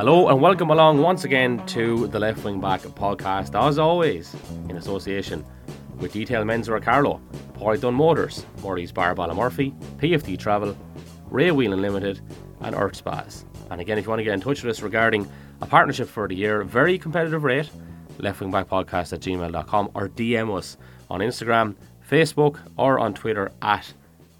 Hello and welcome along once again to the Left Wing Back podcast, as always, in association with Detail Menswear Carlow, Dunn Motors, Murray's Bar Murphy, PFD Travel, Ray Whelan Limited, and Earth Spas. And again, if you want to get in touch with us regarding a partnership for the year, very competitive rate, leftwingbackpodcast at gmail.com or DM us on Instagram, Facebook, or on Twitter at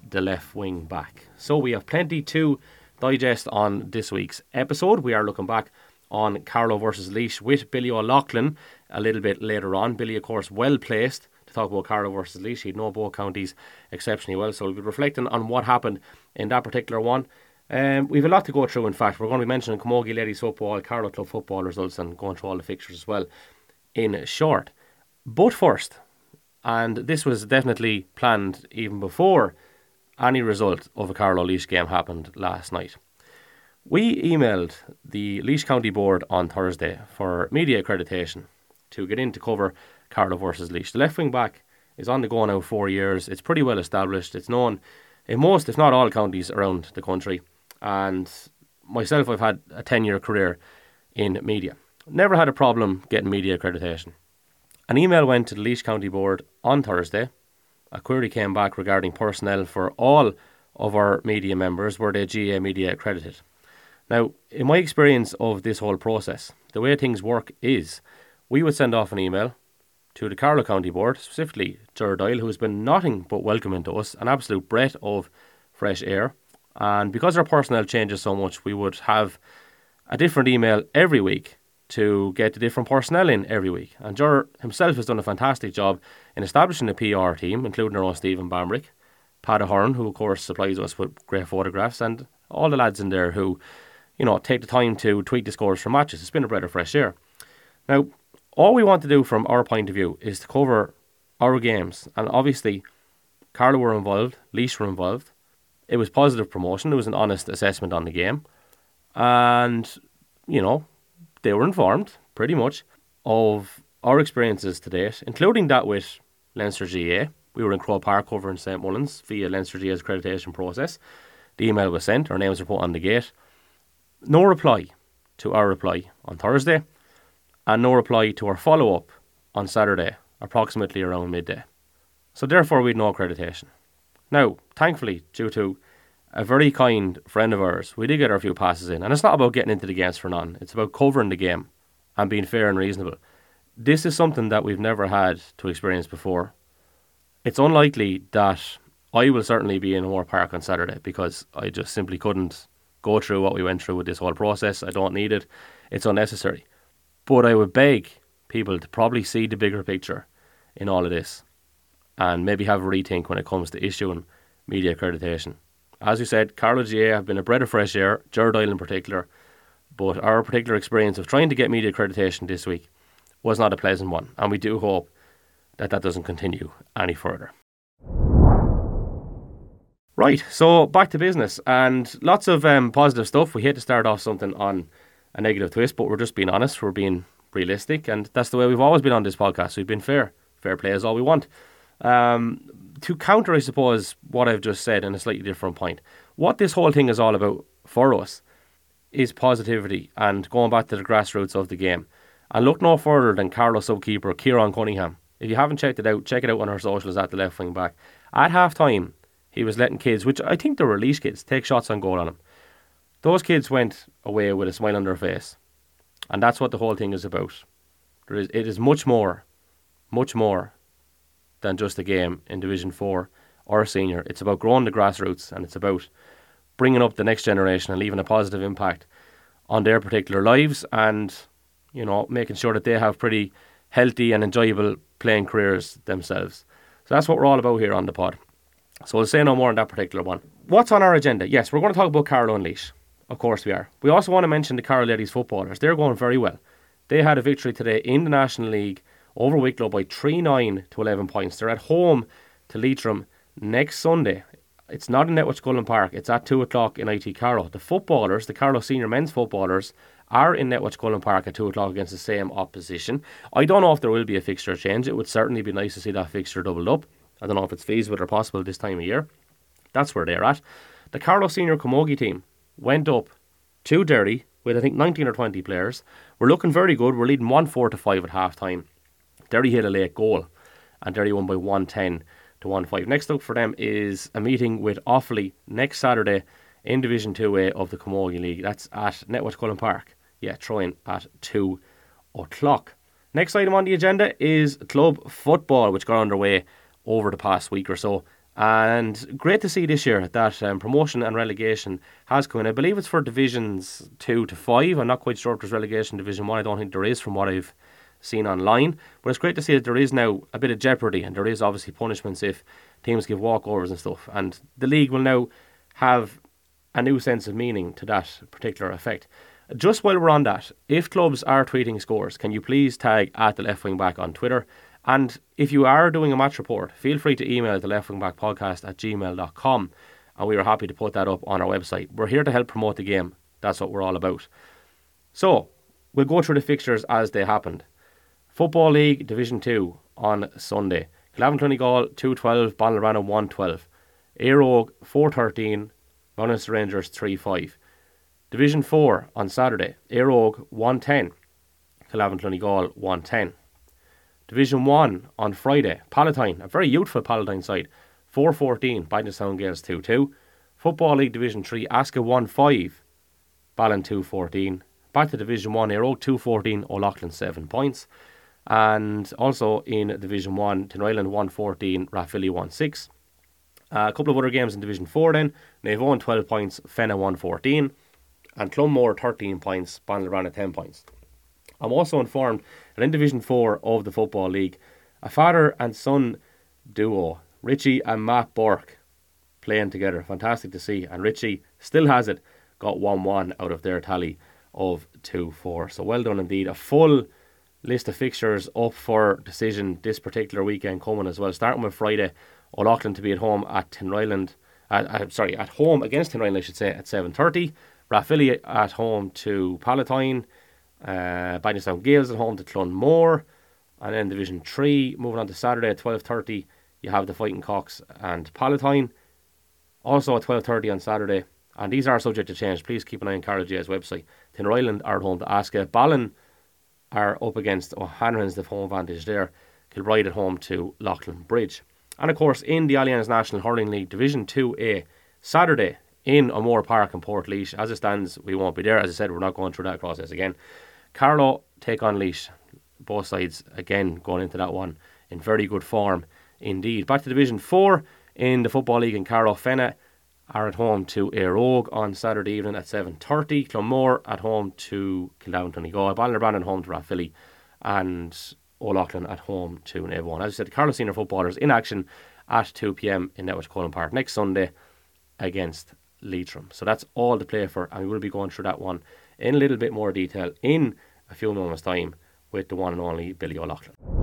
the left wing back. So we have plenty to digest on this week's episode. We are looking back on Carlow versus Laois with Billy O'Loughlin a little bit later on. Billy, of course, well placed to talk about Carlow versus Laois. He'd know both counties exceptionally well, so we'll be reflecting on what happened in that particular one. Um, we have a lot to go through, in fact. We're going to be mentioning Camogie Ladies Football, Carlow Club football results, and going through all the fixtures as well in short. But first, and this was definitely planned even before any result of a Carlow Laois game happened last night. We emailed the Laois County Board on Thursday for media accreditation to get in to cover Carlow versus Laois. The left wing back is on the go now four years. It's pretty well established. It's known in most, if not all, counties around the country. And myself, I've had a 10 year career in media. Never had a problem getting media accreditation. An email went to the Laois County Board on Thursday. A query came back regarding personnel for all of our media members were they GAA media accredited. Now, in my experience of this whole process, the way things work is we would send off an email to the Carlow County Board, specifically Ger Doyle, who has been nothing but welcoming to us, an absolute breath of fresh air. And because our personnel changes so much, we would have a different email every week to get the different personnel in every week. And Ger himself has done a fantastic job in establishing a PR team, including our own Stephen Bambrick, Pat Ahern, who of course supplies us with great photographs, and all the lads in there who, you know, take the time to tweet the scores from matches. It's been a breath of fresh air. Now, all we want to do from our point of view is to cover our games, and obviously, Carlow were involved, Laois were involved. It was positive promotion. It was an honest assessment on the game, and you know, they were informed pretty much of our experiences to date, including that with Leinster GAA. We were in Croke Park over in St Mullins via Leinster GAA's accreditation process. The email was sent, our names were put on the gate. No reply to our reply on Thursday, and no reply to our follow up on Saturday, approximately around midday. So, therefore, we had no accreditation. Now, thankfully, due to a very kind friend of ours, we did get our few passes in. And it's not about getting into the games for none, it's about covering the game and being fair and reasonable. This is something that we've never had to experience before. It's unlikely that I will certainly be in Moore Park on Saturday because I just simply couldn't go through what we went through with this whole process. I don't need it, it's unnecessary. But I would beg people to probably see the bigger picture in all of this and maybe have a rethink when it comes to issuing media accreditation as you said, Carlow GAA have been a breath of fresh air, Ger Doyle in particular. But our particular experience of trying to get media accreditation this week was not a pleasant one, and we do hope that that doesn't continue any further. Right, so back to business, and lots of um, positive stuff. We hate to start off something on a negative twist, but we're just being honest, we're being realistic, and that's the way we've always been on this podcast. We've been fair. Fair play is all we want. Um, to counter, I suppose, what I've just said in a slightly different point, what this whole thing is all about for us is positivity and going back to the grassroots of the game. And look no further than Carlow's subkeeper Ciaran Cunningham. If you haven't checked it out, check it out on our socials at the left wing back. At half time, he was letting kids, which I think they were Laois kids, take shots on goal on him. Those kids went away with a smile on their face. And that's what the whole thing is about. There is, it is much more, much more than just a game in Division 4 or senior. It's about growing the grassroots and it's about bringing up the next generation and leaving a positive impact on their particular lives and, you know, making sure that they have pretty healthy and enjoyable playing careers themselves. So that's what we're all about here on the pod. So we'll say no more on that particular one. What's on our agenda? Yes, we're going to talk about and Laois. Of course we are. We also want to mention the Carlow Ladies footballers. They're going very well. They had a victory today in the National League over Wicklow by 3 9 to 11 points. They're at home to Leitrim next Sunday. It's not in Netwatch Cullen Park, it's at 2 o'clock in IT Carlow. The footballers, the Carlow senior men's footballers, are in Netwatch Cullen Park at 2 o'clock against the same opposition. I don't know if there will be a fixture change. It would certainly be nice to see that fixture doubled up. I don't know if it's feasible or possible this time of year. That's where they're at. The Carlow senior Camogie team went up to Derry with I think 19 or 20 players. We're looking very good. We're leading 1 4 to 5 at half time. Derry hit a late goal, and Derry won by 110 to 1 5. Next up for them is a meeting with Offaly next Saturday in Division 2A of the Camogie League. That's at Netwatch Cullen Park. Yeah, throwing at 2 o'clock. Next item on the agenda is club football, which got underway over the past week or so. And great to see this year that um, promotion and relegation has come in. I believe it's for divisions two to five. I'm not quite sure if there's relegation division one. I don't think there is from what I've seen online. But it's great to see that there is now a bit of jeopardy and there is obviously punishments if teams give walkovers and stuff. And the league will now have a new sense of meaning to that particular effect. Just while we're on that, if clubs are tweeting scores, can you please tag at the left wing back on Twitter? And if you are doing a match report, feel free to email the left wing back podcast at gmail.com and we are happy to put that up on our website. We're here to help promote the game. That's what we're all about. So, we'll go through the fixtures as they happened. Football League Division 2 on Sunday. Kildavin Clonegal 212, Ballyrana 112. Éire Óg 413, Mount Rangers 3 5. Division 4 on Saturday. Óg 110, Kildavin Clonegal 110. Division 1 on Friday. Palatine, a very youthful Palatine side, 414, Bidnestown Gales 2 2. Football League Division 3, Asca 1 5, Ballin 214. Back to Division 1, Aero 214, O'Loughlin 7 points. And also in Division 1, Tinryland 114, Rathvilly 1 6. Uh, a couple of other games in Division 4 then. Naomh 12 points, Fenagh 114. And Clonmore 13 points, Ballyrana 10 points. I'm also informed that in Division 4 of the Football League, a father and son duo, Richie and Matt Bork, playing together. Fantastic to see. And Richie still has it, got 1 1 out of their tally of 2 4. So well done indeed. A full list of fixtures up for decision this particular weekend coming as well. Starting with Friday, O'Loughlin to be at home at Tinryland. Uh, uh, sorry, at home against Tinryland, I should say, at 7.30. Rathvilly at home to Palatine. Uh, Bidnestown Gales at home to Clonmore. And then Division 3, moving on to Saturday at 12.30, you have the Fighting Cocks and Palatine. Also at 12.30 on Saturday, and these are subject to change. Please keep an eye on J's website. Tinryland are at home to Asca. Ballin are up against O'Hanrahans the home advantage there. Kilbride at home to Leighlinbridge. And of course, in the Allianz National Hurling League Division 2A, Saturday in O'Moore Park in Portlaoise. As it stands, we won't be there. As I said, we're not going through that process again. Carlow take on Laois. Both sides again going into that one in very good form indeed. Back to Division 4 in the Football League in Carlow. Fenagh are at home to Éire Óg on Saturday evening at 7.30. Clonmore at home to Kildavin Clonegal. Ballinabranna home to Rathvilly. And O'Loughlin at home to Naomh. As I said, the Carlow senior footballers in action at 2pm in Netwatch Cullen Park next Sunday against Leitrim. So that's all to play for, and we will be going through that one in a little bit more detail in a few moments' time with the one and only Billy O'Loughlin.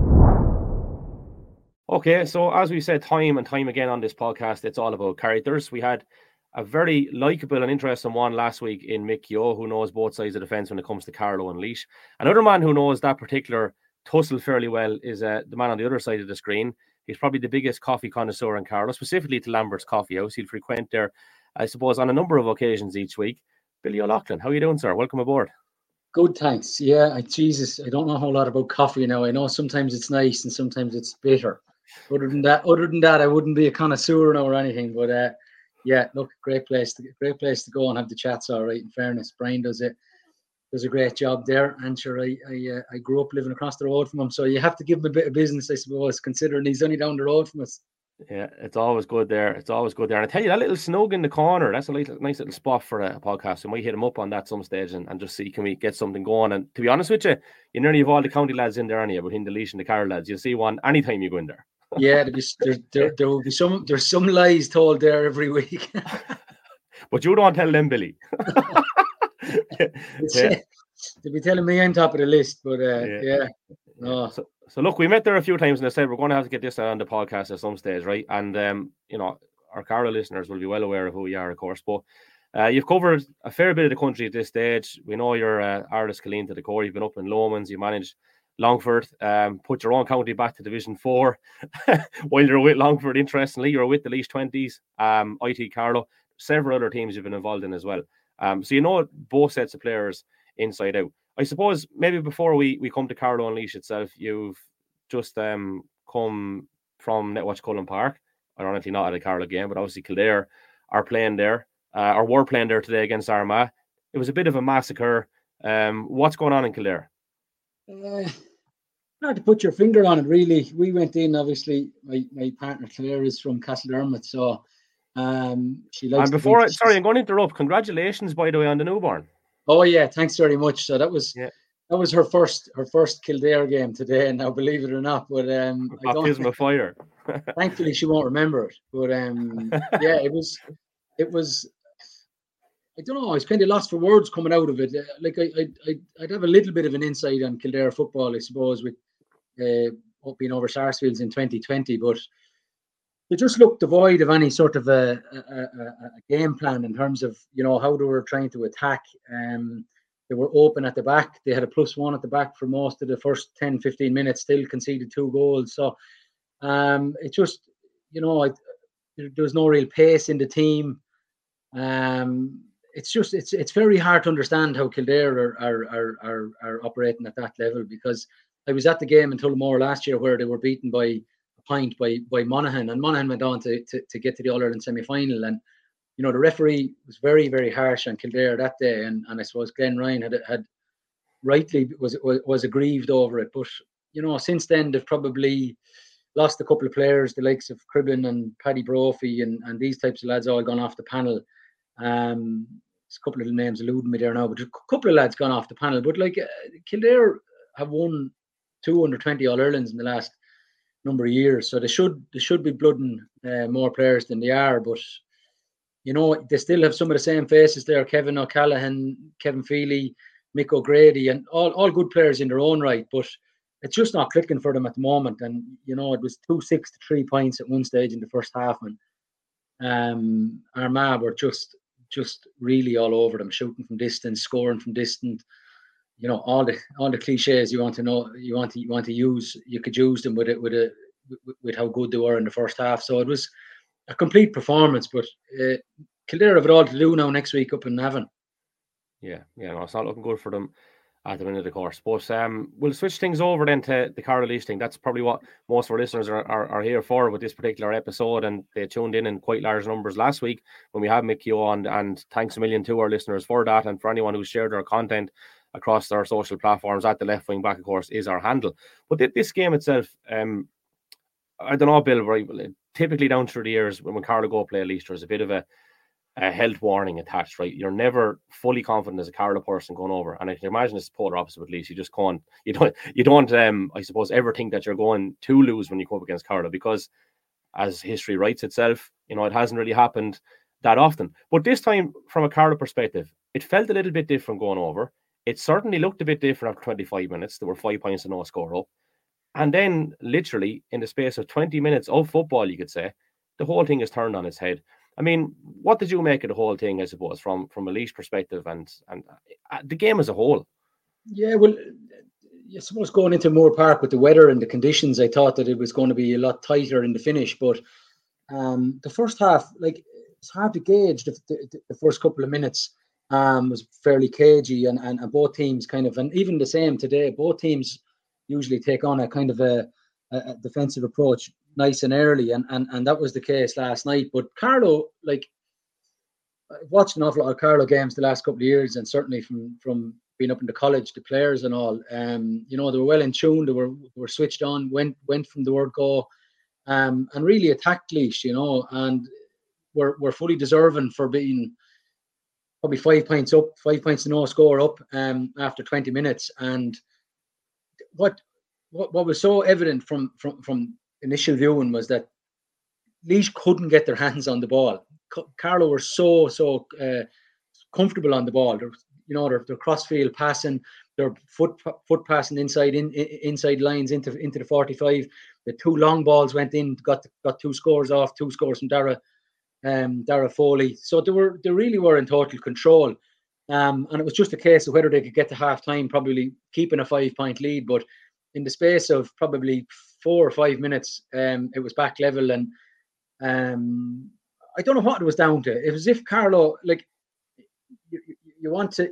Okay, so as we said time and time again on this podcast, it's all about characters. We had a very likable and interesting one last week in Mick Yo, who knows both sides of the fence when it comes to Carlow and Laois. Another man who knows that particular tussle fairly well is uh, the man on the other side of the screen. He's probably the biggest coffee connoisseur in Carlow, specifically to Lambert's Coffee House. He'll frequent there, I suppose, on a number of occasions each week. Billy O'Loughlin, how are you doing, sir? Welcome aboard. Good, thanks. Yeah, I, Jesus, I don't know a whole lot about coffee now. I know sometimes it's nice and sometimes it's bitter. Other than that, other than that, I wouldn't be a connoisseur now or anything. But uh, yeah, look, great place to great place to go and have the chats. All right, in fairness, Brian does it does a great job there. And sure, I I, uh, I grew up living across the road from him, so you have to give him a bit of business, I suppose, considering he's only down the road from us. Yeah, it's always good there. It's always good there. And I tell you, that little snug in the corner, that's a little, nice little spot for a podcast. We might hit him up on that some stage and, and just see can we get something going. And to be honest with you, you nearly have all the county lads in there, aren't you? Between the Laois and the Carlow lads. You'll see one anytime you go in there. Yeah, there, there, there, will be some there's some lies told there every week. but you don't tell them, Billy. yeah. They'll be telling me I'm top of the list, but uh, yeah. yeah. No. So, so look, we met there a few times, and I said we're going to have to get this on the podcast at some stage, right? And um, you know, our Carlow listeners will be well aware of who you are, of course. But uh, you've covered a fair bit of the country at this stage. We know you're uh, Arles-Killeen to the core. You've been up in Lomans. You managed Longford. Um, put your own county back to Division Four while you're with Longford. Interestingly, you're with the Laois Twenties, um, IT Carlow, several other teams you've been involved in as well. Um, so you know both sets of players inside out. I suppose maybe before we, we come to Carlow Unleash itself, you've just um, come from Netwatch Cullen Park. Ironically, not at a Carlow game, but obviously Kildare are playing there, uh, or were playing there today against Armagh. It was a bit of a massacre. Um, what's going on in Kildare? Uh, hard to put your finger on it, really. We went in, obviously, my, my partner Claire is from Castle Castledermot, so um, she likes. And before, I, sorry, I'm going to interrupt. Congratulations, by the way, on the newborn. Oh yeah, thanks very much. So that was yeah. that was her first her first Kildare game today. And now, believe it or not, but um, I don't. of fire. thankfully, she won't remember it. But um, yeah, it was it was I don't know. I was kind of lost for words coming out of it. Uh, like I, I, I'd have a little bit of an insight on Kildare football, I suppose, with uh, being over Sarsfields in 2020, but they just looked devoid of any sort of a, a, a, game plan in terms of you know how they were trying to attack. Um, they were open at the back. They had a plus one at the back for most of the first 10, 15 minutes. Still conceded two goals. So um, it just you know I, there, there was no real pace in the team. Um, it's just it's it's very hard to understand how Kildare are are are are, are operating at that level because I was at the game in Tullamore last year where they were beaten by a point by by Monaghan and Monaghan went on to to, to get to the All Ireland semi final and you know the referee was very very harsh on Kildare that day and and I suppose Glenn Ryan had had rightly was was, was aggrieved over it. But you know since then they've probably lost a couple of players the likes of Cribben and Paddy Brophy and and these types of lads all gone off the panel. Um, there's a couple of names eluding me there now, but a couple of lads gone off the panel. But like uh, Kildare have won two under twenty All Irelands in the last number of years, so they should they should be blooding uh, more players than they are. But you know they still have some of the same faces there: Kevin O'Callaghan, Kevin Feely, Mick O'Grady, and all all good players in their own right. But it's just not clicking for them at the moment. And you know it was two six to three points at one stage in the first half, and um, Armagh were just just really all over them, shooting from distance, scoring from distance. You know, all the all the cliches you want to know, you want to you want to use, you could use them with it with a with, how good they were in the first half. So it was a complete performance. But uh, have it all to do now next week up in Navan. Yeah, yeah, no, it's not looking good for them at the minute, of the course. But um, we'll switch things over then to the Carlow Laois thing. That's probably what most of our listeners are, are, are, here for with this particular episode. And they tuned in in quite large numbers last week when we had Mickey on. And thanks a million to our listeners for that. And for anyone who shared our content across our social platforms at the left wing back, of course, is our handle. But this game itself, um, I don't know, Bill, right? Typically down through the years when Carlow go play Laois, there's a bit of a a health warning attached, right? You're never fully confident as a Carlow person going over, and I can imagine it's polar opposite with Laois. You just can't, you don't, you don't, um, I suppose, ever think that you're going to lose when you go up against Carlow because, as history writes itself, you know it hasn't really happened that often. But this time, from a Carlow perspective, it felt a little bit different going over. It certainly looked a bit different after 25 minutes. There were five points and no score up, and then literally in the space of 20 minutes of football, you could say, the whole thing is turned on its head. I mean, what did you make of the whole thing? I suppose from from a Laois perspective and and uh, the game as a whole. Yeah, well, I suppose going into Moore Park with the weather and the conditions, I thought that it was going to be a lot tighter in the finish. But um, the first half, like it's hard to gauge. The, the, the first couple of minutes um, was fairly cagey, and, and and both teams kind of, and even the same today. Both teams usually take on a kind of a, a defensive approach nice and early, and and and that was the case last night. But Carlow, like, I've watched an awful lot of Carlow games the last couple of years, and certainly from from being up in the college, the players and all, um, you know, they were well in tune. They were were switched on, went went from the word go, um, and really attacked Laois, you know, and were were fully deserving for being probably five points up, five points to no score up um, after 20 minutes. And what what what was so evident from from from initial viewing was that Laois couldn't get their hands on the ball. Carlow were so so uh, comfortable on the ball. They're, you know, they're, they're crossfield passing, they're foot foot passing inside in, in, inside lines into into the 45. The two long balls went in, got got two scores off, two scores from Dara um, Dara Foley. So they were they really were in total control. Um, and it was just a case of whether they could get to half time, probably keeping a five point lead. But in the space of probably four or five minutes, um, it was back level, and um, I don't know what it was down to. It was if Carlow, like, you, you want to,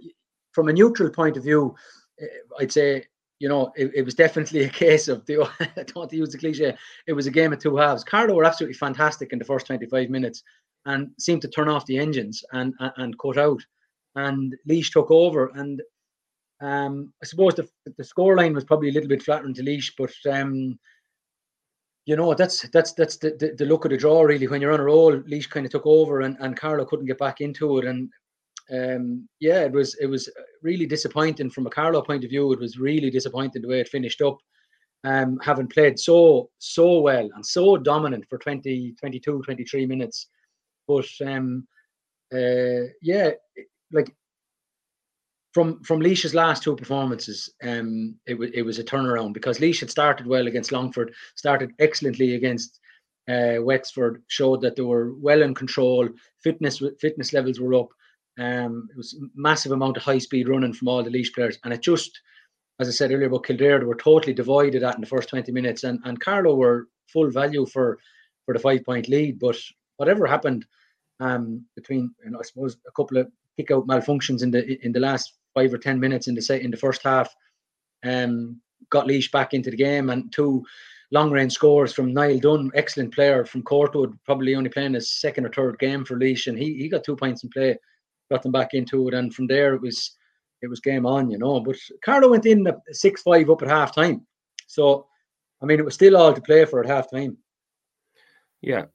from a neutral point of view, eh, I'd say you know, it, it, was definitely a case of the I don't want to use the cliche. It was a game of two halves. Carlow were absolutely fantastic in the first 25 minutes and seemed to turn off the engines and and, and cut out. And Laois took over. And um, I suppose the the scoreline was probably a little bit flattering to Laois, but um, you know, that's that's that's the, the, the, look of the draw really. When you're on a roll, Laois kind of took over and, and Carlow couldn't get back into it. And um, yeah, it was it was really disappointing from a Carlow point of view. It was really disappointing the way it finished up. Um, having played so so well and so dominant for 20, 22, 23 minutes. But um, uh, yeah, like from from Laois's last two performances, um, it was it was a turnaround because Laois had started well against Longford, started excellently against uh, Wexford, showed that they were well in control. Fitness fitness levels were up. Um, it was massive amount of high speed running from all the Laois players, and it just, as I said earlier about Kildare, they were totally divided at in the first twenty minutes, and and Carlow were full value for for the five point lead. But whatever happened um, between, you know, I suppose a couple of kick out malfunctions in the in the last five or ten minutes in the in the first half, um, got Laois back into the game, and two long range scores from Niall Dunn, excellent player from Courtwood, probably only playing his second or third game for Laois, and he he got two points in play got them back into it, and from there it was it was game on, you know. But Carlow went in six five up at half time, so I mean it was still all to play for at half time. Yeah,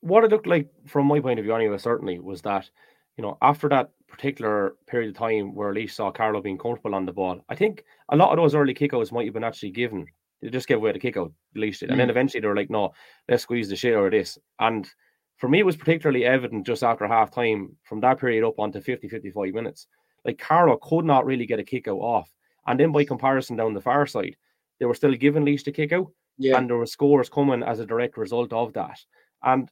what it looked like from my point of view, anyway, certainly was that you know after that particular period of time where Laois saw Carlow being comfortable on the ball, I think a lot of those early kickouts might have been actually given. They just gave away the kickout, Laois did, mm. and then mm. eventually they were like, "No, let's squeeze the shit out of this." And for me, it was particularly evident just after half time from that period up onto 50, 55 minutes. Like Carlow could not really get a kick out off. And then by comparison, down the far side, they were still giving Laois the kick out. Yeah. And there were scores coming as a direct result of that. And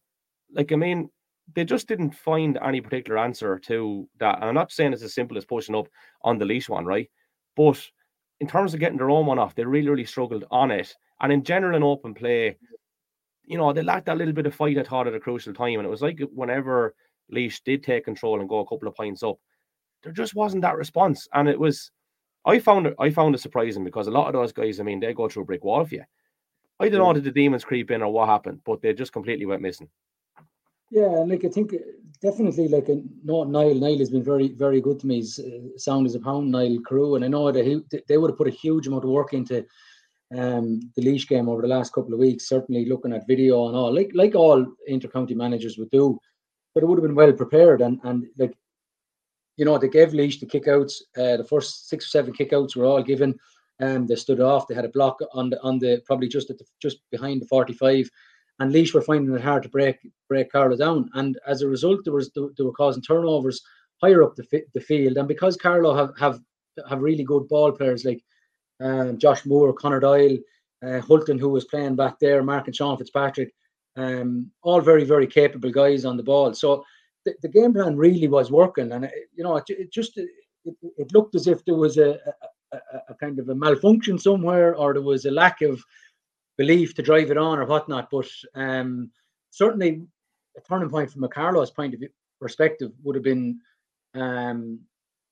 like, I mean, they just didn't find any particular answer to that. And I'm not saying it's as simple as pushing up on the Laois one, right? But in terms of getting their own one off, they really, really struggled on it. And in general, in open play, you know, they lacked that little bit of fight, I thought, at a crucial time. And it was like whenever Laois did take control and go a couple of points up, there just wasn't that response. And it was, I found it, I found it surprising because a lot of those guys, I mean, they go through a brick wall for you. I don't know did the demons creep in or what happened, but they just completely went missing. Yeah, and like I think definitely like a, no Niall Niall has been very very good to me. He's uh, sound as a pound Niall Carew, and I know that he they would have put a huge amount of work into um, the Laois game over the last couple of weeks, certainly looking at video and all, like like all intercounty managers would do, but it would have been well prepared and and like you know they gave Laois the kickouts. Uh, the first six or seven kickouts were all given. Um, they stood off. They had a block on the on the probably just at the, just behind the forty five, and Laois were finding it hard to break break Carlow down. And as a result, there was they were causing turnovers higher up the the field. And because Carlow have have have really good ball players like um, Josh Moore, Connor Doyle, uh, Hulton, who was playing back there, Mark and Sean Fitzpatrick, um, all very, very capable guys on the ball. So the, the game plan really was working, and it, you know, it, it just it, it, looked as if there was a, a, a, kind of a malfunction somewhere, or there was a lack of belief to drive it on, or whatnot. But um, certainly, a turning point from a Carlow's point of view perspective would have been. Um,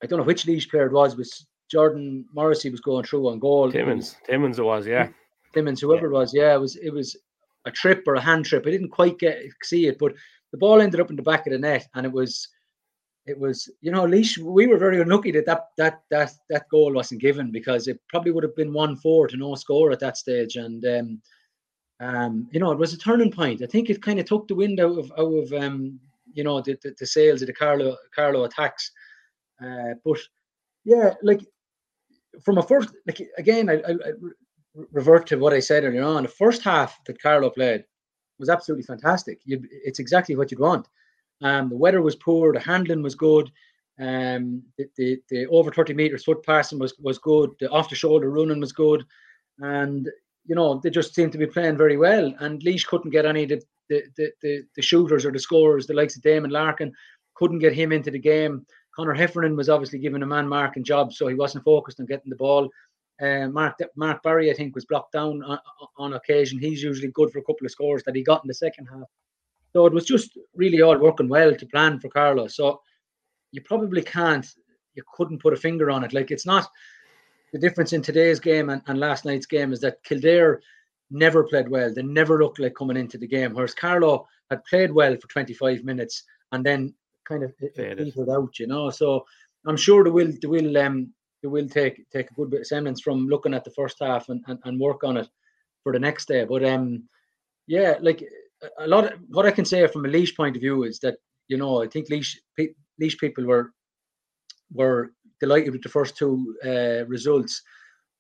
I don't know which Laois player it was, was Jordan Morrissey was going through on goal. Timmins, Timmins it was, yeah. Timmins, whoever yeah. it was, yeah, it was it was a trip or a hand trip. I didn't quite get see it, but the ball ended up in the back of the net, and it was it was you know Laois we were very unlucky that that that that that goal wasn't given because it probably would have been one four to no score at that stage, and um, um, you know it was a turning point. I think it kind of took the wind out of out of um, you know the, the, the sails of the Carlow Carlow attacks, uh, but yeah, like from a first, like again, I, I, I, revert to what I said earlier on. The first half that Carlow played was absolutely fantastic. You, it's exactly what you'd want. Um, the weather was poor, the handling was good, um, the, the, the over 30 meters foot passing was, was good, the off the shoulder running was good, and you know they just seemed to be playing very well. And Laois couldn't get any of the the, the, the, the shooters or the scorers, the likes of Damon Larkin, couldn't get him into the game. Connor Heffernan was obviously given a man marking job, so he wasn't focused on getting the ball. Uh, Mark Mark Barry, I think, was blocked down on, on, occasion. He's usually good for a couple of scores that he got in the second half. So it was just really all working well to plan for Carlow. So you probably can't you couldn't put a finger on it. Like it's not the difference in today's game and, and last night's game is that Kildare never played well. They never looked like coming into the game, whereas Carlow had played well for 25 minutes and then kind of petered out, you know. So I'm sure they will they will um they will take take a good bit of semblance from looking at the first half and, and, and work on it for the next day. But um yeah, like a lot of what I can say from a Laois point of view is that you know I think Laois Laois people were were delighted with the first two uh, results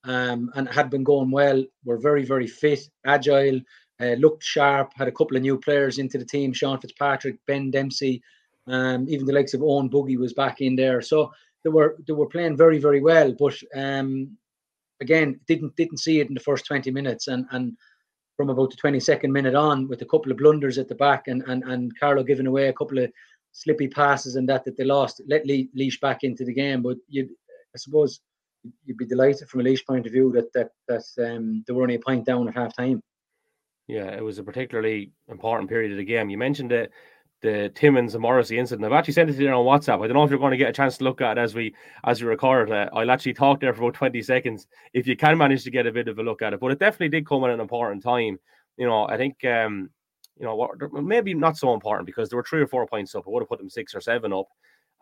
um, and had been going well. Were very very fit, agile, uh, looked sharp. Had a couple of new players into the team: Sean Fitzpatrick, Ben Dempsey, um, even the likes of Owen Buggy was back in there. So they were they were playing very very well. But um, again, didn't didn't see it in the first twenty minutes, and and from about the 22nd minute on with a couple of blunders at the back and and, and Carlow giving away a couple of slippy passes and that that they lost let Le- Laois back into the game but you I suppose you'd be delighted from a Laois point of view that that that um, they were only a point down at half time yeah it was a particularly important period of the game you mentioned it the Timmins and Morrissey incident. I've actually sent it to you on WhatsApp. I don't know if you're going to get a chance to look at it as we as we record. I'll actually talk there for about 20 seconds if you can manage to get a bit of a look at it. But it definitely did come at an important time. You know, I think um, you know maybe not so important because there were three or four points up. I would have put them six or seven up.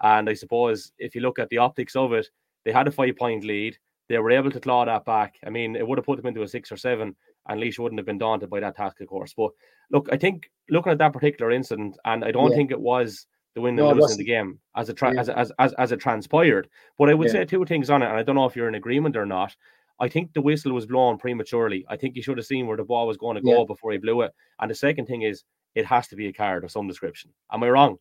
And I suppose if you look at the optics of it, they had a five point lead. They were able to claw that back. I mean, it would have put them into a six or seven, and Laois wouldn't have been daunted by that task, of course. But look, I think looking at that particular incident, and I don't yeah. think it was the win and no, losing the game as it tra- yeah. as, as, as as it transpired. But I would yeah. say two things on it, and I don't know if you're in agreement or not. I think the whistle was blown prematurely. I think you should have seen where the ball was going to go before he blew it. And the second thing is, it has to be a card of some description. Am I wrong?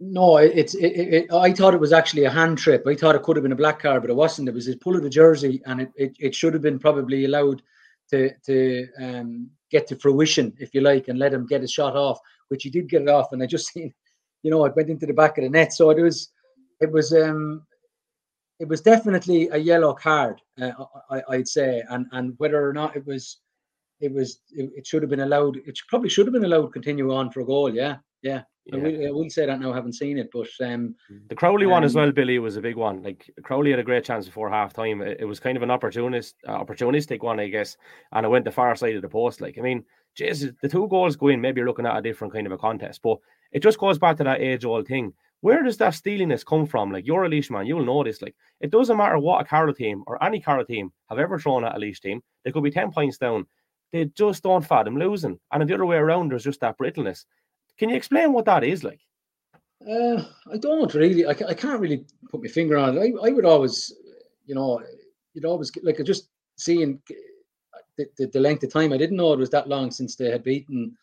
No, it's it, it, I thought it was actually a hand trip. I thought it could have been a black card, but it wasn't. It was his pull of the jersey, and it, it, it should have been probably allowed to to um, get to fruition, if you like, and let him get a shot off, which he did get it off. And I just seen, you know, it went into the back of the net. So it was, it was, um, it was definitely a yellow card, uh, I, would say, and and whether or not it was, it was, it, it, should have been allowed. It probably should have been allowed continue on for a goal. Yeah, yeah. Yeah. I, will, I will say that now. I haven't seen it, but um, the Crowley um, one as um, well, Billy, was a big one. Like Crowley had a great chance before half time. It, it, was kind of an opportunist, uh, opportunistic one, I guess, and it went the far side of the post. Like I mean, Jesus, the two goals going. Maybe you're looking at a different kind of a contest, but it just goes back to that age-old thing. Where does that steeliness come from? Like you're a Laois man, you'll know this. Like it doesn't matter what a Carlow team or any Carlow team have ever thrown at a Laois team. They could be ten points down. They just don't fathom losing, and the other way around, there's just that brittleness. Can you explain what that is like? Uh, I don't really. I, I can't really put my finger on it. I, I would always, you know, you'd always like just seeing the, the, the, length of time. I didn't know it was that long since they had beaten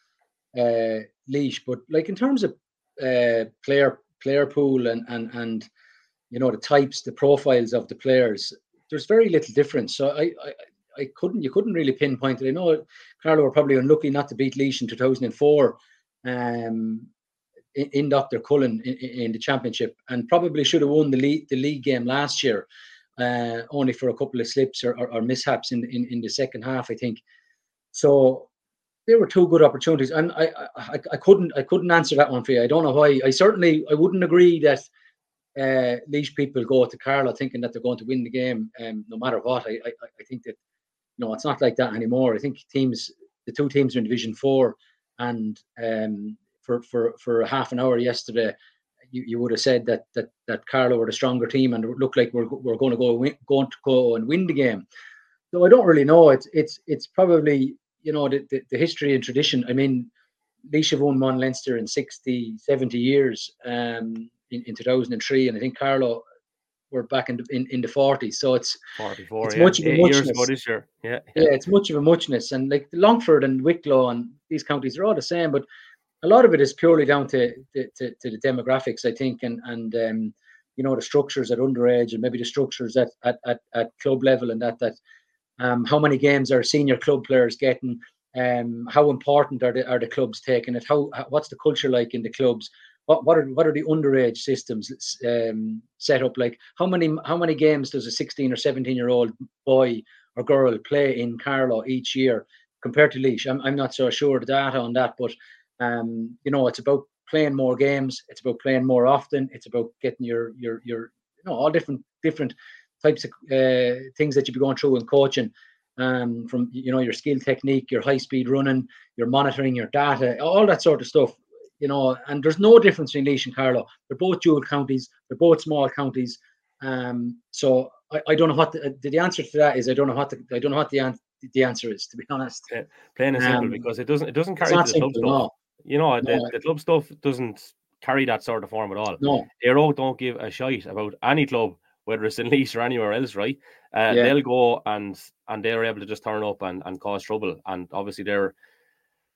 uh, Laois. But like in terms of uh, player player pool and and and you know the types, the profiles of the players, there's very little difference. So I I, I couldn't you couldn't really pinpoint it. I know Carlow were probably unlucky not to beat Laois in 2004. Um, in, in Dr. Cullen in, in, the championship, and probably should have won the league the league game last year, uh, only for a couple of slips or, or, or mishaps in, in in the second half, I think. So there were two good opportunities, and I, I I couldn't I couldn't answer that one for you. I don't know why. I certainly I wouldn't agree that uh, Laois people go to Carlow thinking that they're going to win the game, um, no matter what. I, I I think that you know it's not like that anymore. I think teams, the two teams are in Division Four, and um, for for for half an hour yesterday, you, you would have said that that that Carlow were the stronger team and it looked like we're, we're going to go win, going to go and win the game. So I don't really know. It's it's it's probably you know the, the, the history and tradition. I mean, Laois have won one Leinster in 60, 70 years um, in, in 2003, and I think Carlow were back in the, in, in the 40s. So it's 44, it's yeah. much of a muchness. this year. Yeah, yeah, yeah, it's much of a muchness. And like Longford and Wicklow and these counties are all the same, but a lot of it is purely down to, to, to, to the demographics, I think, and and um, you know the structures at underage and maybe the structures at at, at, at club level and that that um, how many games are senior club players getting, um, how important are the are the clubs taking it, how, what's the culture like in the clubs, what what are what are the underage systems um, set up like, how many how many games does a 16 or 17 year old boy or girl play in Carlow each year compared to Laois I'm I'm not so sure the data on that, but um, you know, it's about playing more games. It's about playing more often. It's about getting your your your you know all different different types of uh, things that you'd be going through in coaching. Um, from you know your skill technique, your high speed running, your monitoring your data, all that sort of stuff. You know, and there's no difference between Laois and Carlow. They're both dual counties. They're both small counties. Um, so I, I don't know what the, the answer to that is. I don't know what the, I don't know what the answer the answer is, to be honest. Yeah, plain and simple, um, because it doesn't it doesn't carry the club stuff. You know, the, no. the club stuff doesn't carry that sort of form at all. No, Aero don't give a shite about any club, whether it's in Laois or anywhere else, right? Uh, yeah. They'll go and and they're able to just turn up and, and cause trouble, and obviously their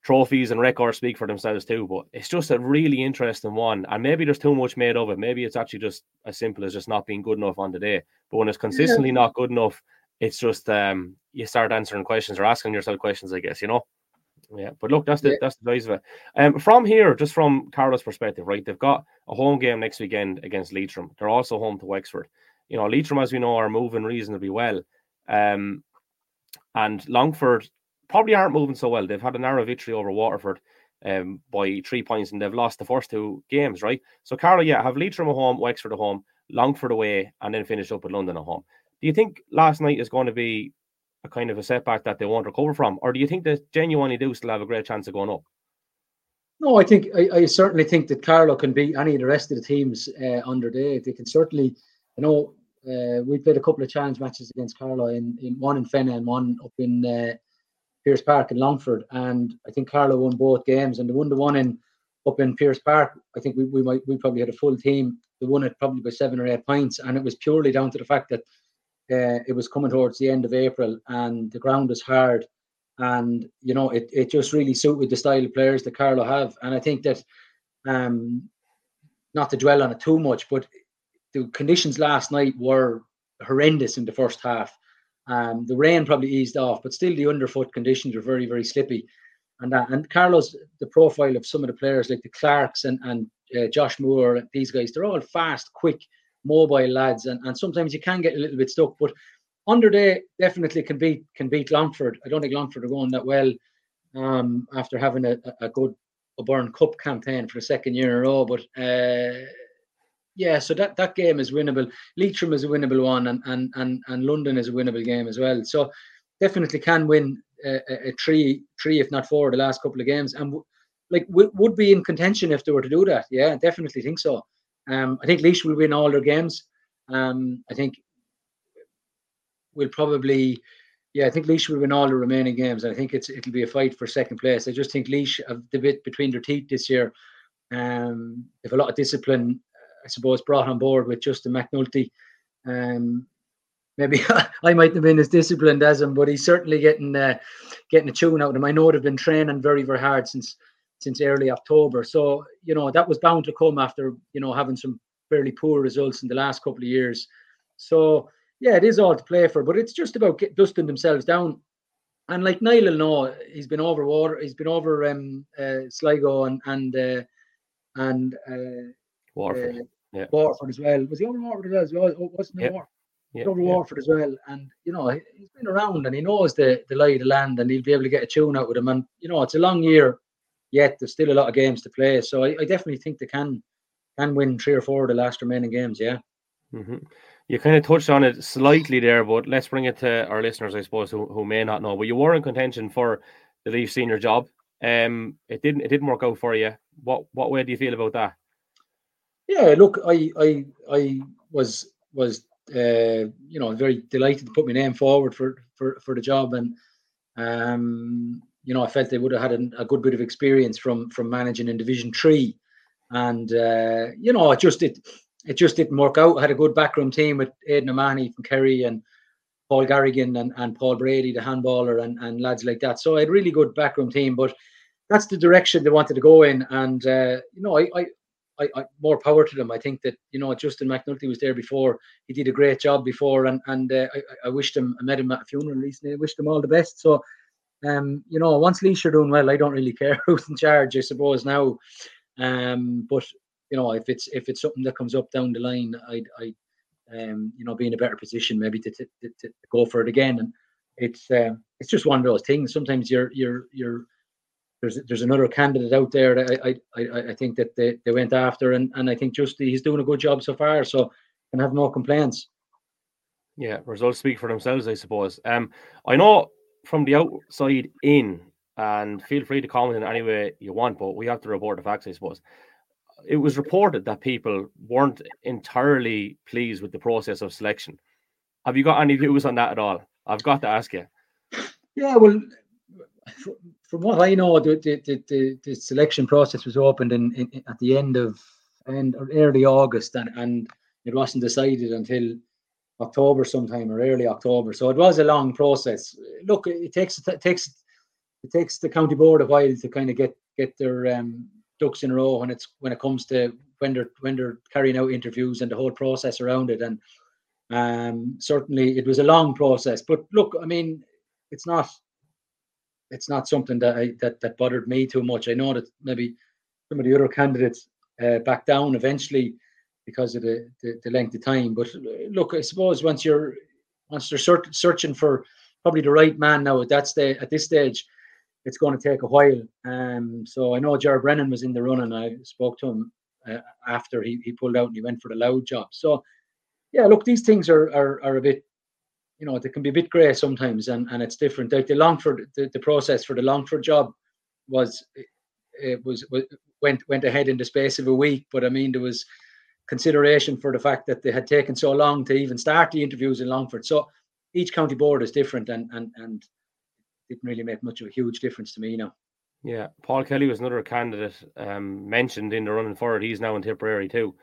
trophies and records speak for themselves too. But it's just a really interesting one, and maybe there's too much made of it. Maybe it's actually just as simple as just not being good enough on the day. But when it's consistently yeah. not good enough, it's just um you start answering questions or asking yourself questions, I guess, you know. Yeah, but look, that's the yeah. that's the size of it. Um, from here, just from Carlow's perspective, right? They've got a home game next weekend against Leitrim. They're also home to Wexford. You know, Leitrim, as we know, are moving reasonably well. Um, and Longford probably aren't moving so well. They've had a narrow victory over Waterford um, by three points, and they've lost the first two games, right? So, Carlow, yeah, have Leitrim at home, Wexford at home, Longford away, and then finish up with London at home. Do you think last night is going to be a kind of a setback that they won't recover from, or do you think that genuinely do still have a great chance of going up? No, I think I, I certainly think that Carlow can beat any of the rest of the teams uh, under day. They can certainly, you know, uh, we played a couple of challenge matches against Carlow in, in one in Fenagh and one up in uh, Pearse Park in Longford, and I think Carlow won both games. And the one, the one in up in Pearse Park. I think we, we might we probably had a full team. They won it probably by seven or eight points, and it was purely down to the fact that uh, it was coming towards the end of April and the ground was hard. And, you know, it, it just really suited the style of players that Carlow have. And I think that, um, not to dwell on it too much, but the conditions last night were horrendous in the first half. Um, the rain probably eased off, but still the underfoot conditions were very, very slippy. And that, and Carlow's the profile of some of the players like the Clarks and and uh, Josh Moore, these guys, they're all fast, quick, mobile lads, and, and sometimes you can get a little bit stuck. But under day definitely can beat can beat Longford. I don't think Longford are going that well um, after having a, good a good O'Byrne Cup campaign for the second year in a row. But uh, yeah, so that, that game is winnable. Leitrim is a winnable one, and, and and and London is a winnable game as well. So definitely can win a, a three, three if not four, the last couple of games, and w- like w- would be in contention if they were to do that. Yeah, definitely think so. Um, I think Laois will win all their games. Um, I think we'll probably, yeah, I think Laois will win all the remaining games. I think it's it'll be a fight for second place. I just think Laois have the bit between their teeth this year. Um, they've a lot of discipline, I suppose, brought on board with Justin McNulty. Um, maybe I might have been as disciplined as him, but he's certainly getting uh, getting a tune out of him. I know they've been training very, very hard since since early October. So, you know, that was bound to come after, you know, having some fairly poor results in the last couple of years. So, yeah, it is all to play for, but it's just about get, dusting themselves down. And like Niall know, he's been over water, he's been over um, uh, Sligo and and uh, and uh, Waterford, uh, yeah. Waterford as well. Was he over Waterford as well? Oh, wasn't yep. War? Yeah, over yeah. Waterford as well, and you know he's been around and he knows the the lie of the land, and he'll be able to get a tune out with him. And you know it's a long year yet. There's still a lot of games to play, so I, I definitely think they can can win three or four of the last remaining games. Yeah. Mm-hmm. You kind of touched on it slightly there, but let's bring it to our listeners, I suppose, who, who may not know. But you were in contention for the Laois senior job. Um, it didn't it didn't work out for you. What what way do you feel about that? Yeah, look, I I I was was uh, you know very delighted to put my name forward for for for the job, and um, you know, I felt they would have had a, a good bit of experience from from managing in Division Three, and uh, you know, it just it it just didn't work out. I had a good backroom team with Aidan O'Mahony from Kerry and Paul Garrigan and, and Paul Brady, the handballer, and, and lads like that. So I had a really good backroom team, but that's the direction they wanted to go in. And uh, you know, I, I I, I, more power to them. I think that you know Justin McNulty was there before. He did a great job before, and and uh, I, I wished him. I met him at a funeral recently. I wished him all the best. So um, you know, once Laois are doing well, I don't really care who's in charge, I suppose now. Um, but you know, if it's if it's something that comes up down the line, I'd, I, um, you know, be in a better position maybe to, to, to, to go for it again. And it's um, it's just one of those things. Sometimes you're you're you're there's there's another candidate out there that I I, I, I think that they, they went after, and, and I think just he's doing a good job so far. So can have no complaints. Yeah, results speak for themselves, I suppose. Um, I know from the outside in, and feel free to comment in any way you want, but we have to report the facts, I suppose. It was reported that people weren't entirely pleased with the process of selection. Have you got any views on that at all? I've got to ask you. Yeah, well, from what I know, the the, the, the selection process was opened in, in, at the end of end early August, and, and it wasn't decided until October sometime or early October. So it was a long process. Look, it takes it takes it takes the county board a while to kind of get get their um, ducks in a row when it's when it comes to when they're when they're carrying out interviews and the whole process around it. And um, certainly it was a long process. But look, I mean, it's not it's not something that I, that that bothered me too much. I know that maybe some of the other candidates uh, back down eventually because of the, the, the length of time. But uh, look, I suppose once you're once they're search, searching for probably the right man now at that stage at this stage, it's going to take a while. Um, so I know Ger Brennan was in the run, and I spoke to him uh, after he, he pulled out and he went for the Louth job. So yeah, look, these things are are, are a bit you know, they can be a bit grey sometimes, and, and it's different. Like the Longford, the, the process for the Longford job was it was, went went ahead in the space of a week, but I mean there was consideration for the fact that they had taken so long to even start the interviews in Longford. So each county board is different, and and and didn't really make much of a huge difference to me, you know. Yeah, Paul Kelly was another candidate um, mentioned in the running forward. He's now in Tipperary too.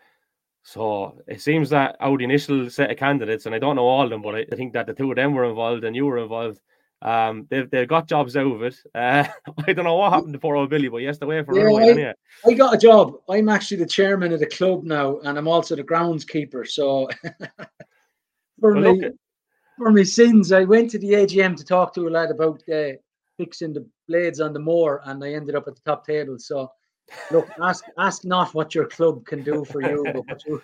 So it seems that out the initial set of candidates, and I don't know all of them, but I, think that the two of them were involved and you were involved. Um, they've, they've got jobs out of it. Uh, I don't know what happened to poor old Billy, but yes, the way for yeah, I, I got a job. I'm actually the chairman of the club now, and I'm also the groundskeeper. So for well, me, for my sins, I went to the AGM to talk to a lad about uh, fixing the blades on the moor, and I ended up at the top table. So look, ask ask not what your club can do for you, but what you.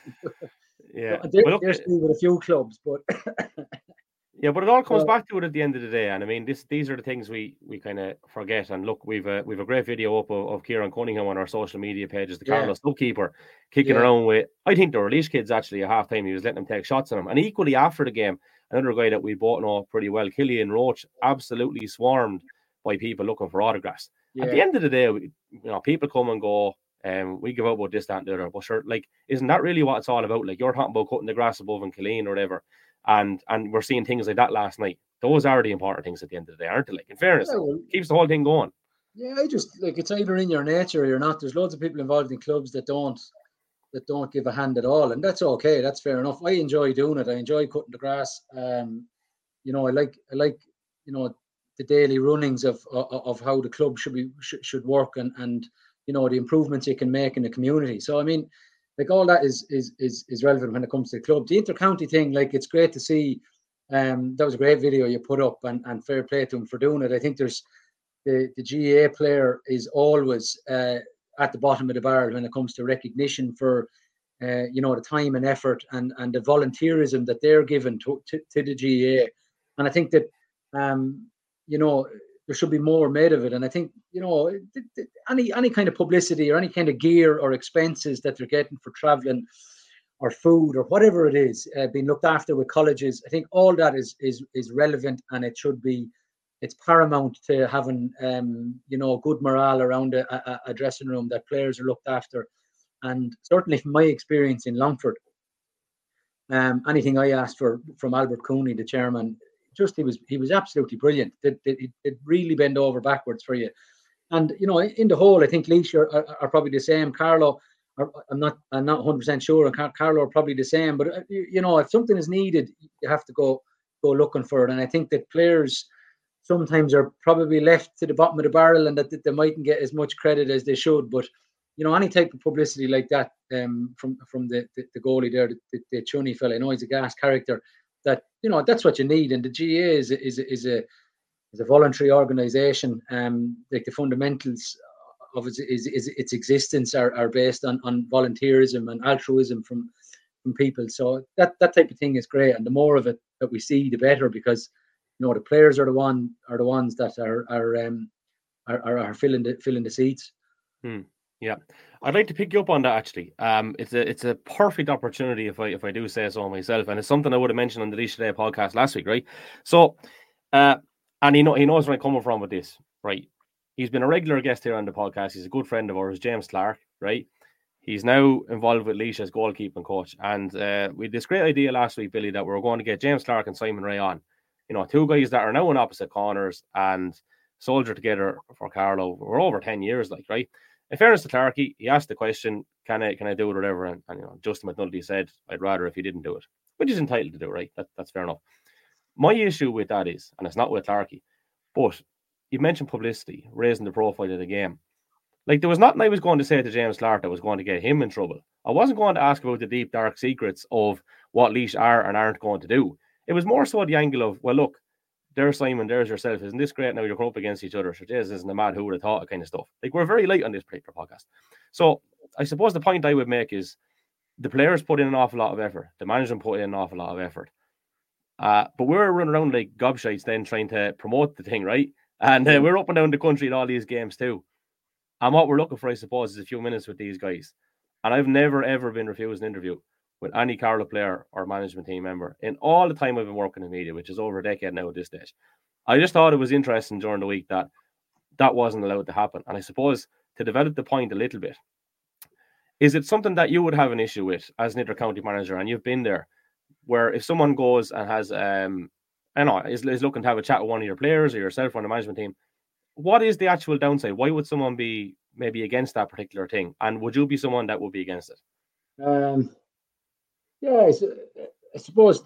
yeah, there, well, there's with a few clubs, but. yeah, but it all comes back to it at the end of the day, and I mean, this these are the things we we kind of forget. And look, we've a we've a great video up of, of Ciaran Cunningham on our social media pages, the yeah. Carlow's goalkeeper, kicking yeah. around with. I think the Laois kids actually at half time he was letting them take shots on him, and equally after the game, another guy that we bought know pretty well, Killian Roach, absolutely swarmed by people looking for autographs. Yeah. At the end of the day, we, you know, people come and go. and um, we give out about this, that, and the other. But sure, like, isn't that really what it's all about? Like, you're talking about cutting the grass above in Killeen or whatever, and and we're seeing things like that last night. Those are the important things at the end of the day, aren't they? Like, in fairness, yeah, well, keeps the whole thing going. Yeah, I just like it's either in your nature or you're not. There's loads of people involved in clubs that don't that don't give a hand at all, and that's okay. That's fair enough. I enjoy doing it. I enjoy cutting the grass. Um, you know, I like I like you know the daily runnings of of, of how the club should be should, should work and and you know the improvements you can make in the community. So I mean, like all that is is is is relevant when it comes to the club. The intercounty thing, like it's great to see. Um, that was a great video you put up, and, and fair play to him for doing it. I think there's the the GAA player is always uh, at the bottom of the barrel when it comes to recognition for uh, you know the time and effort and and the volunteerism that they're given to, to, to the GAA. And I think that um, you know there should be more made of it. And I think you know any any kind of publicity or any kind of gear or expenses that they're getting for traveling or food or whatever it is uh, being looked after with colleges. I think all that is is is relevant and it should be. It's paramount to having um, you know good morale around a, a, a dressing room that players are looked after, and certainly from my experience in Longford, um, anything I asked for from Albert Cooney, the chairman, just he was he was absolutely brilliant. It, it, it really bend over backwards for you. And you know, in the whole, I think Laois are, are, are, probably the same. Carlow, are, I'm not I'm not 100 percent sure, and Car- Carlow are probably the same. But uh, you, know, if something is needed, you have to go go looking for it. And I think that players sometimes are probably left to the bottom of the barrel, and that, that they mightn't get as much credit as they should. But you know, any type of publicity like that um, from from the, the, the goalie there, the, the, the Chunny fella, know he's a gas character that you know that's what you need. And the GAA is is is a is a voluntary organisation. Um, like the fundamentals of its, is, is, its existence are, are based on, on volunteerism and altruism from from people. So that that type of thing is great, and the more of it that we see, the better. Because you know the players are the one are the ones that are are um are, are, are filling the filling the seats. Hmm. Yeah, I'd like to pick you up on that actually. Um, it's a it's a perfect opportunity if I if I do say so myself, and it's something I would have mentioned on the Laois Today podcast last week, right? So, uh, and he know he knows where I'm coming from with this, right? He's been a regular guest here on the podcast. He's a good friend of ours, James Clark, right? He's now involved with Laois as goalkeeping coach, and uh, we had this great idea last week, Billy, that we are going to get James Clark and Simon Ray on. You know, two guys that are now in opposite corners and soldier together for Carlow. We're over ten years, like right. In fairness to Clarky, he asked the question, "Can I can I do it, or whatever?" And, and you know, Justin McNulty said, "I'd rather if he didn't do it," which he's entitled to do, right? That, that's fair enough. My issue with that is, and it's not with Clarky, but you mentioned publicity, raising the profile of the game. Like there was nothing I was going to say to James Clark that was going to get him in trouble. I wasn't going to ask about the deep dark secrets of what Laois are and aren't going to do. It was more so the angle of, well, look, there's Simon, there's yourself. Isn't this great? Now you're going up against each other. So, Jesus, isn't a mad who would have thought kind of stuff. Like we're very late on this particular podcast. So I suppose the point I would make is the players put in an awful lot of effort. The management put in an awful lot of effort. Uh, but we're running around like gobshites then trying to promote the thing, right? And uh, we're up and down the country at all these games too. And what we're looking for, I suppose, is a few minutes with these guys. And I've never ever been refused an interview with any Carlow player or management team member in all the time I've been working in media, which is over a decade now at this stage. I just thought it was interesting during the week that that wasn't allowed to happen. And I suppose to develop the point a little bit, is it something that you would have an issue with as an inter-county manager, and you've been there, where if someone goes and has, um, I know, is, is looking to have a chat with one of your players or yourself on the management team, what is the actual downside? Why would someone be maybe against that particular thing? And would you be someone that would be against it? Um, yeah, I suppose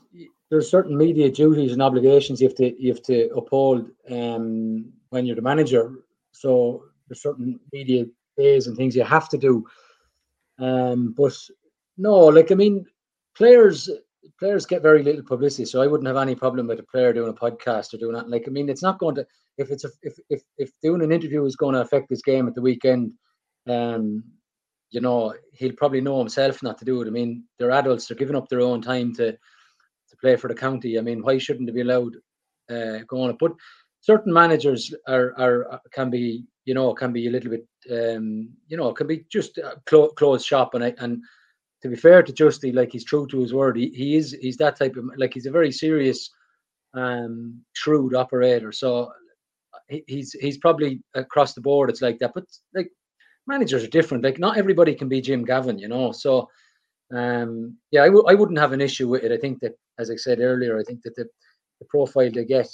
there's certain media duties and obligations you have to you have to uphold um, when you're the manager. So there's certain media days and things you have to do. Um, but no, like I mean, players players get very little publicity, so I wouldn't have any problem with a player doing a podcast or doing that. Like I mean, it's not going to if it's a, if if if doing an interview is going to affect this game at the weekend. Um, you know, he'll probably know himself not to do it. I mean, they're adults; they're giving up their own time to to play for the county. I mean, why shouldn't they be allowed uh, go on? But certain managers are are can be you know can be a little bit um, you know can be just clo- closed shop and and to be fair to Justy, like he's true to his word. He, he is he's that type of like he's a very serious, um, shrewd operator. So he, he's he's probably across the board. It's like that, but like managers are different. Like not everybody can be Jim Gavin, you know. So um, yeah, I w- I wouldn't have an issue with it. I think that, as I said earlier, I think that the, the profile they get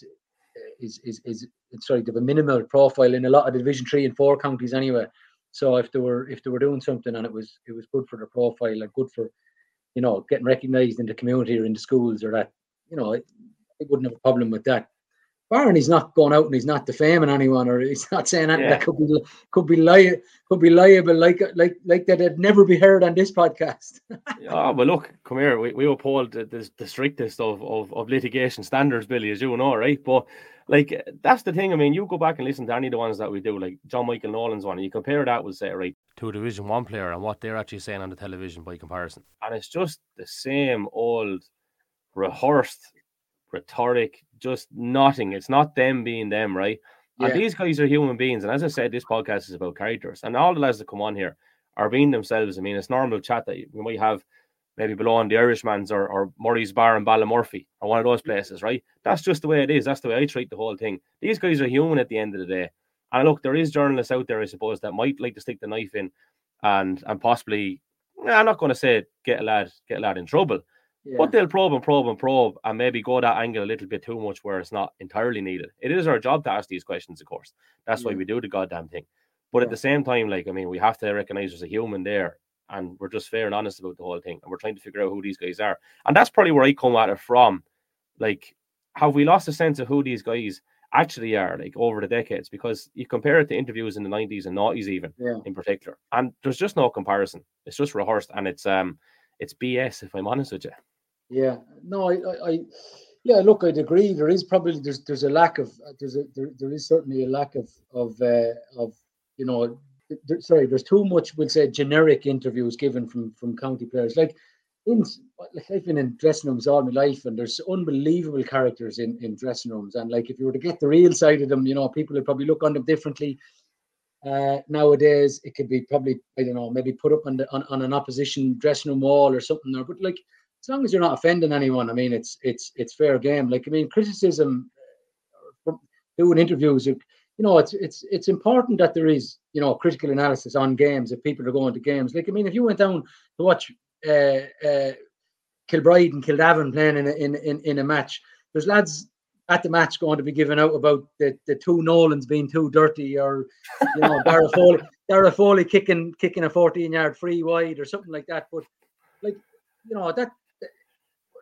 is is is sorry, they have a minimal profile in a lot of Division Three and Four counties anyway. So if they were if they were doing something and it was it was good for their profile, like good for you know getting recognised in the community or in the schools or that, you know, I, I wouldn't have a problem with that barring he's not going out and he's not defaming anyone or he's not saying anything yeah. that could be could be li- could be liable like like like that would never be heard on this podcast. yeah, but look, come here. We, we uphold the, the, the strictest of, of, of litigation standards, Billy, as you know, right? But like that's the thing. I mean, you go back and listen to any of the ones that we do, like John Michael Nolan's one, and you compare that with say right to a Division One player and what they're actually saying on the television by comparison, and it's just the same old rehearsed rhetoric, just nothing. It's not them being them, right? Yeah. And these guys are human beings. And as I said, this podcast is about characters. And all the lads that come on here are being themselves. I mean, it's normal chat that we might have maybe below on the Irishman's or, or Murray's Bar in Ballymurphy or one of those places, right? That's just the way it is. That's the way I treat the whole thing. These guys are human at the end of the day. And look, there is journalists out there, I suppose, that might like to stick the knife in and and possibly I'm not going to say get a lad get a lad in trouble, yeah. But they'll probe and probe and probe and maybe go that angle a little bit too much where it's not entirely needed. It is our job to ask these questions, of course. That's yeah. why we do the goddamn thing. But yeah. at the same time, like, I mean, we have to recognize there's a human there and we're just fair and honest about the whole thing. And we're trying to figure out who these guys are. And that's probably where I come at it from. Like, have we lost a sense of who these guys actually are, like, over the decades? Because you compare it to interviews in the 90s and 90s, even in particular. And there's just no comparison. It's just rehearsed and it's, um, it's BS, if I'm honest with you. Yeah, no, I, I, I, yeah, look, I'd agree. There is probably there's there's a lack of there's a there, there is certainly a lack of of uh, of you know there, sorry there's too much we'll say generic interviews given from from county players like in like I've been in dressing rooms all my life and there's unbelievable characters in in dressing rooms and like if you were to get the real side of them you know people would probably look on them differently Uh, nowadays, it could be probably I don't know, maybe put up on the on, on an opposition dressing room wall or something. Or but like as long as you're not offending anyone, I mean, it's it's it's fair game. Like I mean, criticism, uh, doing interviews, you know, it's it's it's important that there is you know critical analysis on games if people are going to games. Like I mean, if you went down to watch uh, uh, Kilbride and Kildavin playing in a, in, in in a match, there's lads at the match going to be given out about the, the two Nolans being too dirty or you know Dara Foley, Dara Foley kicking kicking a 14 yard free wide or something like that. But like you know that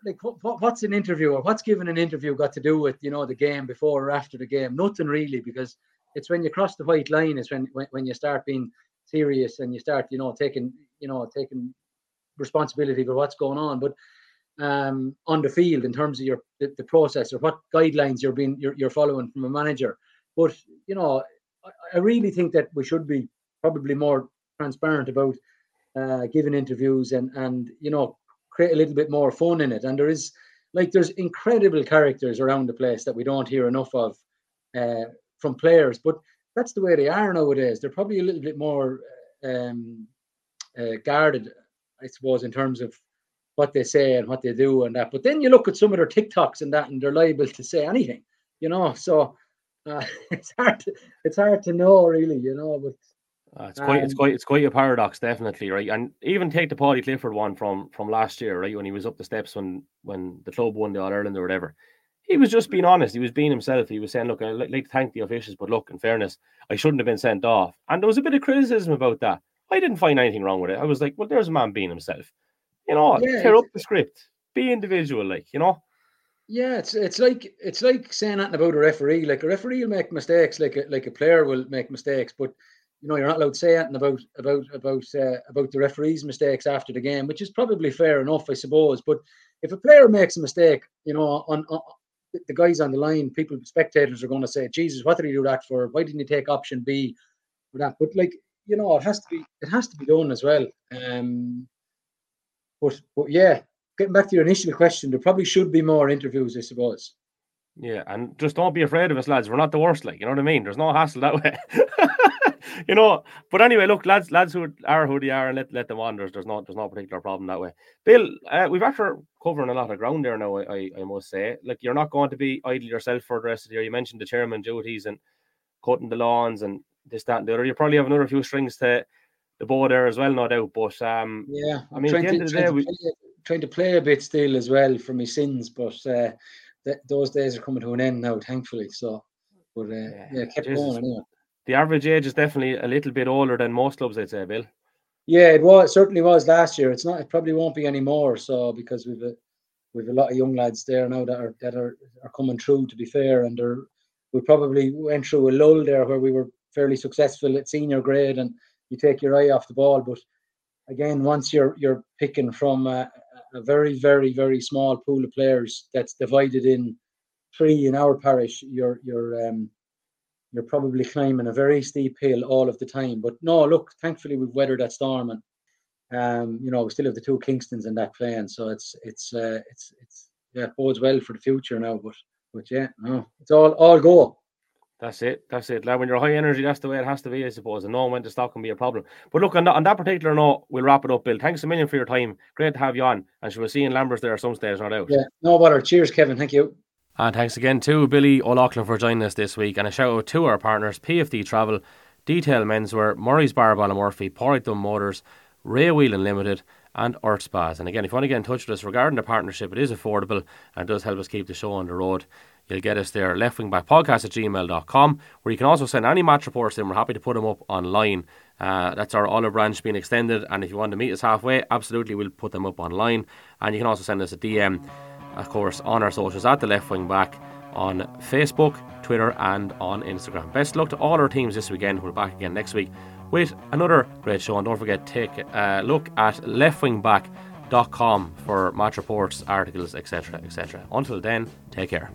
like what, what's an interview or what's given an interview got to do with you know the game before or after the game? Nothing really because it's when you cross the white line is when when, when you start being serious and you start you know taking you know taking responsibility for what's going on. But um, on the field in terms of your the, the, process or what guidelines you're being you're, you're following from a manager. But you know, I, I really think that we should be probably more transparent about uh, giving interviews and and you know create a little bit more fun in it. And there is like there's incredible characters around the place that we don't hear enough of uh, from players, but that's the way they are nowadays. They're probably a little bit more um, uh, guarded, I suppose, in terms of what they say and what they do and that. But then you look at some of their TikToks and that, and they're liable to say anything, you know. So uh, it's hard. To, it's hard to know, really, you know. But uh, it's quite, um, it's quite, it's quite a paradox, definitely, right? And even take the Paudie Clifford one from from last year, right? When he was up the steps when when the club won the All Ireland or whatever, he was just being honest. He was being himself. He was saying, "Look, I'd like to thank the officials, but look, in fairness, I shouldn't have been sent off." And there was a bit of criticism about that. I didn't find anything wrong with it. I was like, "Well, there's a man being himself." You know, yeah, tear up the script, be individual, like you know. Yeah, it's it's like it's like saying that about a referee. Like a referee will make mistakes, like a, like a player will make mistakes, but you know you're not allowed to say anything about about about uh, about the referee's mistakes after the game, which is probably fair enough, I suppose. But if a player makes a mistake, you know, on, on the guys on the line, people, spectators are going to say, "Jesus, what did he do that for? Why didn't he take option B for that?" But like, you know, it has to be it has to be done as well. Um, but but yeah, getting back to your initial question, there probably should be more interviews, I suppose. Yeah, and just don't be afraid of us, lads. We're not the worst, like you know what I mean. There's no hassle that way. you know, but anyway, look, lads, lads who are who they are, and let, let them on. There's, there's no there's no particular problem that way. Bill, uh, we've after covering a lot of ground there now. I, I must say, like you're not going to be idle yourself for the rest of the year. You mentioned the chairman duties and cutting the lawns and this, that, and the other. You probably have another few strings to the bow there as well, no doubt. But um, yeah, I'm I mean, end to, the day, we... play, trying to play a bit still as well for my sins, but uh, th- those days are coming to an end now, thankfully. So, but uh, yeah, yeah kept Jesus. going anyway. The average age is definitely a little bit older than most clubs, I'd say, Bill. Yeah, it was certainly was last year. It's not. It probably won't be anymore. So because we've a, we've a lot of young lads there now that are that are, are coming through. To be fair, and they're we probably went through a lull there where we were fairly successful at senior grade and you take your eye off the ball. But again, once you're you're picking from a, a very very very small pool of players that's divided in three in our parish, you're you're um, you're probably climbing a very steep hill all of the time. But no, look, thankfully we've weathered that storm and um, you know, we still have the two Kingstons in that plan, So it's it's uh, it's it's yeah, it bodes well for the future now. But but yeah, no, it's all all go. That's it. That's it. Like when you're high energy, that's the way it has to be, I suppose. And knowing when to stop can be a problem. But look, on that, on that particular note, we'll wrap it up, Bill. Thanks a million for your time. Great to have you on. And we'll see you in Lambers there some stage, no doubt. Yeah, no bother. Cheers, Kevin. Thank you. And thanks again to Billy O'Loughlin for joining us this week. And a shout out to our partners, PFD Travel, Detail Menswear, Murray's Ballymurphy, Porrickdom Motors, Ray Wheeling Limited, and Earth Spas. And again, if you want to get in touch with us regarding the partnership, it is affordable and does help us keep the show on the road. You'll get us there, leftwingbackpodcast at gmail.com, where you can also send any match reports in. We're happy to put them up online. Uh, that's our olive branch being extended. And if you want to meet us halfway, absolutely, we'll put them up online. And you can also send us a DM, of course, on our socials at the left wing back on Facebook, Twitter, and on Instagram. Best luck to all our teams this weekend. We're back again next week with another great show. And don't forget, take a look at leftwingback.com for match reports, articles, etc. etc. Until then, take care.